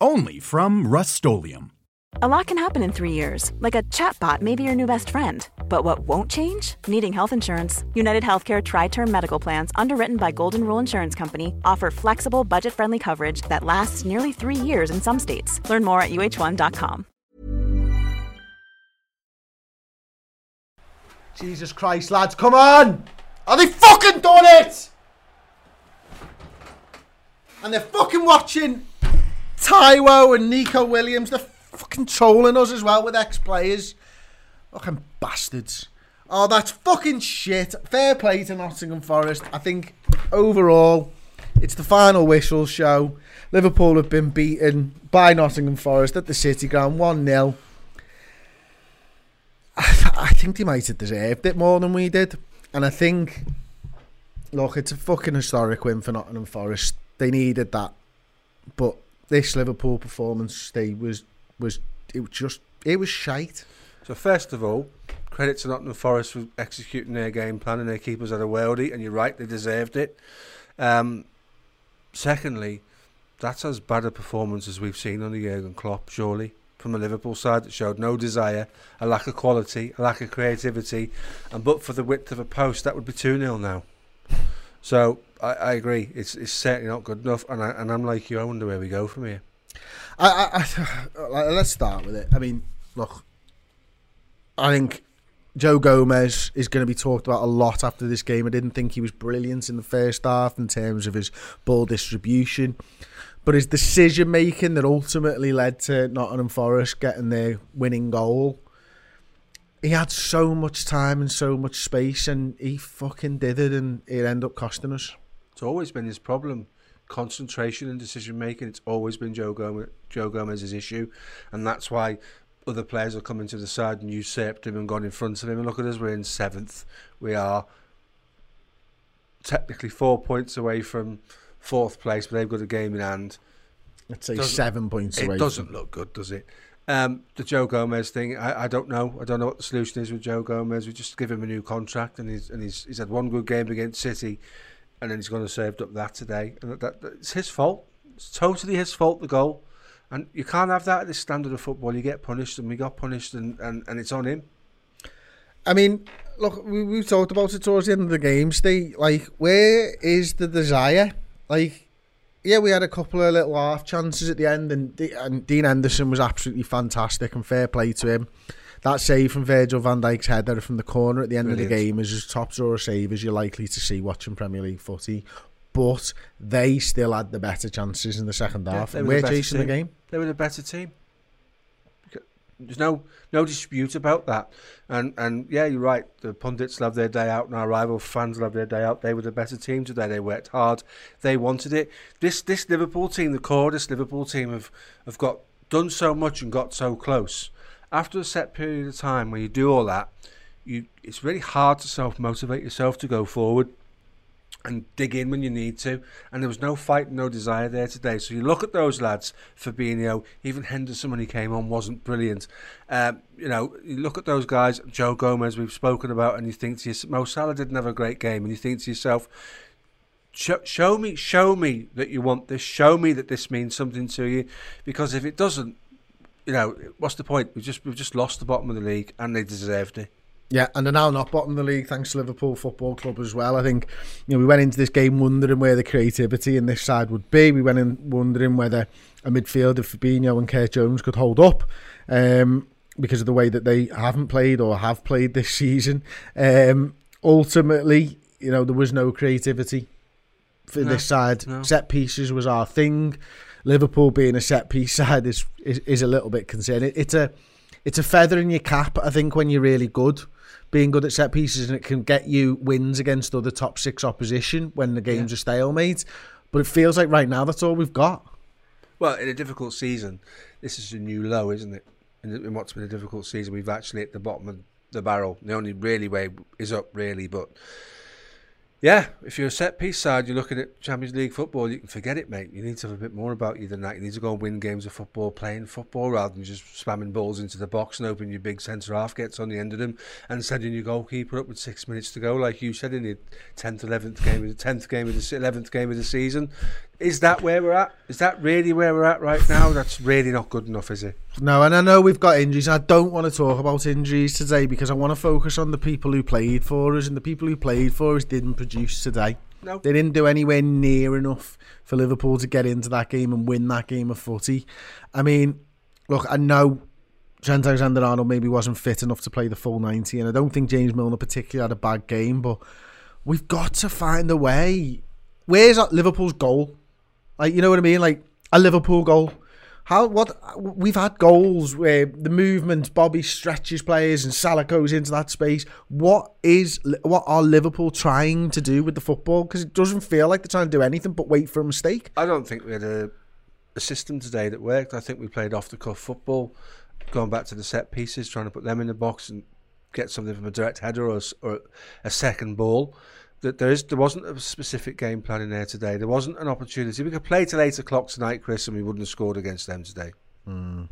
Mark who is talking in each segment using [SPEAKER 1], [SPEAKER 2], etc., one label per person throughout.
[SPEAKER 1] Only from Rust
[SPEAKER 2] A lot can happen in three years, like a chatbot may be your new best friend. But what won't change? Needing health insurance. United Healthcare Tri Term Medical Plans, underwritten by Golden Rule Insurance Company, offer flexible, budget friendly coverage that lasts nearly three years in some states. Learn more at uh1.com.
[SPEAKER 3] Jesus Christ, lads, come on! Are they fucking done it? And they're fucking watching Taiwo and Neco Williams. They're fucking trolling us as well with ex players. Fucking bastards. Oh, that's fucking shit. Fair play to Nottingham Forest. I think overall, it's the final whistle show. Liverpool have been beaten by Nottingham Forest at the City Ground 1 0. I think they might have deserved it more than we did. And I think, look, it's a fucking historic win for Nottingham Forest. They needed that. But this Liverpool performance, they was was it was just it was shite.
[SPEAKER 4] So first of all, credit to Nottingham Forest for executing their game plan and their keepers had a worldie, and you're right, they deserved it. Um, secondly, that's as bad a performance as we've seen under Jurgen Klopp, surely, from the Liverpool side that showed no desire, a lack of quality, a lack of creativity, and but for the width of a post, that would be 2 0 now. So I, I agree, it's it's certainly not good enough, and, I, and I'm like you, I wonder where we go from here.
[SPEAKER 3] I, I, I, let's start with it. I mean, look, I think Joe Gomez is going to be talked about a lot after this game. I didn't think he was brilliant in the first half in terms of his ball distribution, but his decision making that ultimately led to Nottingham Forest getting their winning goal. He had so much time and so much space, and he fucking did it, and it ended up costing us.
[SPEAKER 4] It's always been his problem concentration and decision making. It's always been Joe Gomez, Joe Gomez's issue, and that's why other players are coming to the side and usurped him and gone in front of him. And look at us, we're in seventh. We are technically four points away from fourth place, but they've got a game in hand.
[SPEAKER 3] I'd say doesn't, seven points
[SPEAKER 4] it
[SPEAKER 3] away.
[SPEAKER 4] It doesn't look good, does it? Um, the Joe Gomez thing, I, I don't know. I don't know what the solution is with Joe Gomez. We just give him a new contract, and he's and he's he's had one good game against City, and then he's going to served up that today, and that, that, it's his fault. It's totally his fault. The goal. And you can't have that at this standard of football. You get punished, and we got punished, and, and, and it's on him.
[SPEAKER 3] I mean, look, we, we talked about it towards the end of the game, Steve. Like, where is the desire? Like, yeah, we had a couple of little half chances at the end, and, and Dean Henderson was absolutely fantastic, and fair play to him. That save from Virgil van Dijk's header from the corner at the end Brilliant. of the game is as top drawer save as you're likely to see watching Premier League footy but they still had the better chances in the second half. Yeah, we're chasing
[SPEAKER 4] team.
[SPEAKER 3] the game.
[SPEAKER 4] They were the better team. There's no no dispute about that. And and yeah, you're right. The pundits love their day out, and our rival fans love their day out. They were the better team today. They worked hard. They wanted it. This this Liverpool team, the core this Liverpool team, have have got done so much and got so close. After a set period of time when you do all that, you it's really hard to self motivate yourself to go forward and dig in when you need to. And there was no fight, no desire there today. So you look at those lads, Fabinho, even Henderson when he came on wasn't brilliant. Um, you know, you look at those guys, Joe Gomez, we've spoken about, and you think to yourself, Mo Salah didn't have a great game, and you think to yourself, show, show me, show me that you want this. Show me that this means something to you, because if it doesn't, you know, what's the point? We've just we've just lost the bottom of the league, and they deserved it.
[SPEAKER 3] Yeah, and they're now not bottom of the league thanks to Liverpool Football Club as well. I think you know we went into this game wondering where the creativity in this side would be. We went in wondering whether a midfield of Fabinho and Curtis Jones could hold up um, because of the way that they haven't played or have played this season. Um, ultimately, you know, there was no creativity for no, this side. No. Set pieces was our thing. Liverpool being a set piece side is is, is a little bit concerning. It's a it's a feather in your cap, I think, when you're really good being good at set pieces and it can get you wins against other top six opposition when the game's yeah. a stalemate. But it feels like right now that's all we've got.
[SPEAKER 4] Well, in a difficult season, this is a new low, isn't it? In, in what's been a difficult season, we've actually hit the bottom of the barrel. The only really way is up, really, but yeah, if you're a set piece side, you're looking at Champions League football, you can forget it, mate. You need to have a bit more about you than that. You need to go and win games of football, playing football, rather than just spamming balls into the box and hoping your big centre half gets on the end of them and sending your goalkeeper up with six minutes to go, like you said in the tenth, eleventh game, of the tenth game of the eleventh game of the season. Is that where we're at? Is that really where we're at right now? That's really not good enough, is it?
[SPEAKER 3] No, and I know we've got injuries. I don't want to talk about injuries today because I want to focus on the people who played for us, and the people who played for us didn't produce today.
[SPEAKER 4] No.
[SPEAKER 3] They didn't do anywhere near enough for Liverpool to get into that game and win that game of footy. I mean, look, I know Trent Alexander-Arnold maybe wasn't fit enough to play the full 90, and I don't think James Milner particularly had a bad game, but we've got to find a way. Where's Liverpool's goal? Like, you know what I mean? Like a Liverpool goal. How what we've had goals where the movement, Bobby stretches players and Salah goes into that space. What is what are Liverpool trying to do with the football? Because it doesn't feel like they're trying to do anything but wait for a mistake.
[SPEAKER 4] I don't think we had a, a system today that worked. I think we played off the cuff football, going back to the set pieces, trying to put them in the box and get something from a direct header or, or a second ball that there is there wasn't a specific game plan in there today. There wasn't an opportunity. We could play till eight o'clock tonight, Chris, and we wouldn't have scored against them today.
[SPEAKER 3] Mm.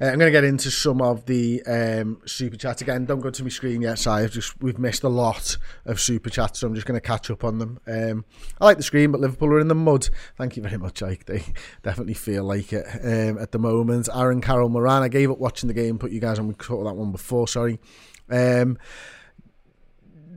[SPEAKER 3] Uh, I'm going to get into some of the um, super chats again. Don't go to my screen yet, Si. I've just we've missed a lot of super chats, so I'm just going to catch up on them. Um, I like the screen, but Liverpool are in the mud. Thank you very much, Ike. They definitely feel like it um, at the moment. Aaron Carroll Moran, I gave up watching the game. Put you guys on. We caught that one before. Sorry. Um,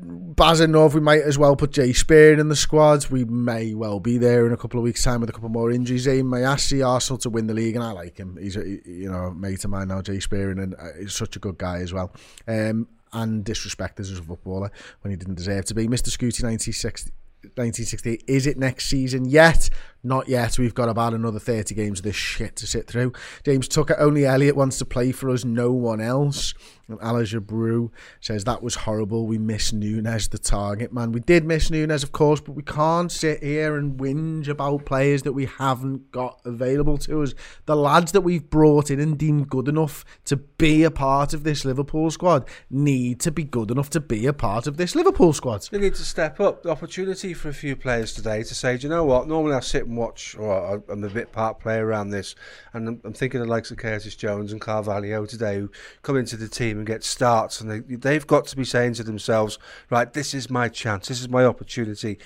[SPEAKER 3] Baz enough, we might as well put Jay Spearing in the squad. We may well be there in a couple of weeks' time with a couple more injuries. He may ask Arsenal to win the league, and I like him. He's a you know mate of mine now, Jay Spearing, and uh, he's such a good guy as well. Um, and disrespected as a footballer when he didn't deserve to be. Mr. Scooty 1960. 1968. Is it next season yet? Not yet. We've got about another 30 games of this shit to sit through. James Tucker, only Elliot wants to play for us, no one else. And Alaja Brew says that was horrible. We miss Nunez, the target man. We did miss Nunez, of course, but we can't sit here and whinge about players that we haven't got available to us. The lads that we've brought in and deemed good enough to be a part of this Liverpool squad need to be good enough to be a part of this Liverpool squad.
[SPEAKER 4] They need to step up. The opportunity for a few players today to say, do you know what? Normally I sit and watch, or I'm a bit part player around this, and I'm, I'm thinking of the likes of Curtis Jones and Carvalho today who come into the team team and get starts, and they, they've got to be saying to themselves, right, this is my chance, this is my opportunity.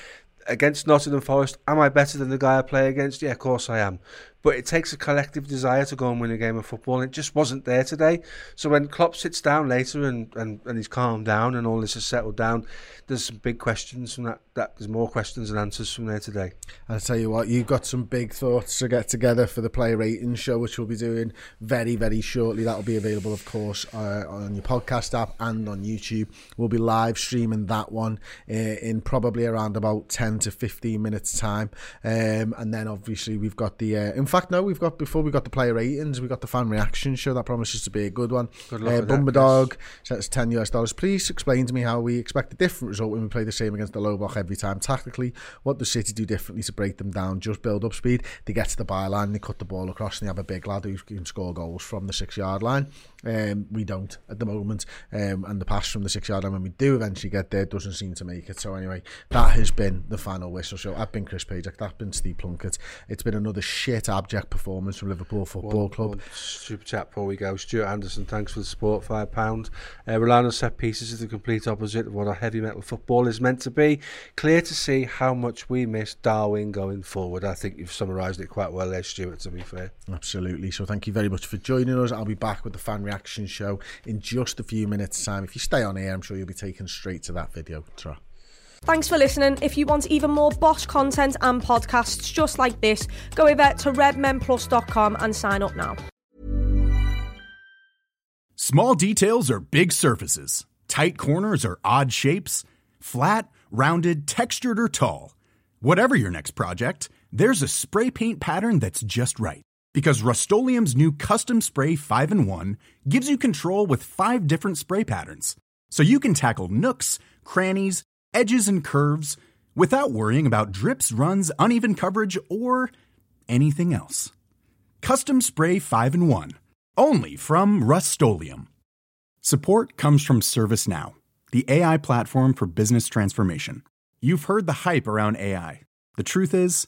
[SPEAKER 4] Against Nottingham Forest, am I better than the guy I play against? Yeah, of course I am. But it takes a collective desire to go and win a game of football, it just wasn't there today. So when Klopp sits down later and, and, and he's calmed down and all this has settled down, there's some big questions from that. That there's more questions and answers from there today.
[SPEAKER 3] I'll tell you what, you've got some big thoughts to get together for the player rating show, which we'll be doing very, very shortly. That'll be available, of course, uh, on your podcast app and on YouTube. We'll be live streaming that one uh, in probably around about 10 to 15 minutes time, um, and then obviously we've got the. Uh, fact, no, we've got before we got the player ratings, we got the fan reaction show that promises to be a good one.
[SPEAKER 4] Good luck uh,
[SPEAKER 3] Bumba Dog says 10 US dollars. Please explain to me how we expect a different result when we play the same against the low block every time. Tactically, what does City do differently to break them down? Just build up speed. They get to the byline, they cut the ball across, and they have a big lad who can score goals from the six yard line. Um, we don't at the moment, um, and the pass from the six yard line when we do eventually get there doesn't seem to make it. So anyway, that has been the final whistle show. I've been Chris Page, that's been Steve Plunkett. It's been another shit abject performance from Liverpool Football
[SPEAKER 4] one,
[SPEAKER 3] Club.
[SPEAKER 4] One super chat before we go. Stuart Anderson, thanks for the support, five pound. Uh, Rolando set pieces is the complete opposite of what a heavy metal football is meant to be. Clear to see how much we miss Darwin going forward. I think you've summarised it quite well there, Stuart. To be fair,
[SPEAKER 3] absolutely. So thank you very much for joining us. I'll be back with the fan reaction show in just a few minutes' time. If you stay on here, I'm sure you'll be taken straight to that video. Ta.
[SPEAKER 5] Thanks for listening. If you want even more Bosch content and podcasts just like this, go over to redmenplus.com and sign up now.
[SPEAKER 1] Small details are big surfaces, tight corners are odd shapes, flat, rounded, textured, or tall. Whatever your next project, there's a spray paint pattern that's just right. Because Rust-Oleum Custom Spray 5 in 1 gives you control with five different spray patterns. So you can tackle nooks, crannies, edges, and curves without worrying about drips, runs, uneven coverage, or anything else. Custom Spray 5 in 1. Only from Rust Support comes from ServiceNow, the AI platform for business transformation. You've heard the hype around AI. The truth is,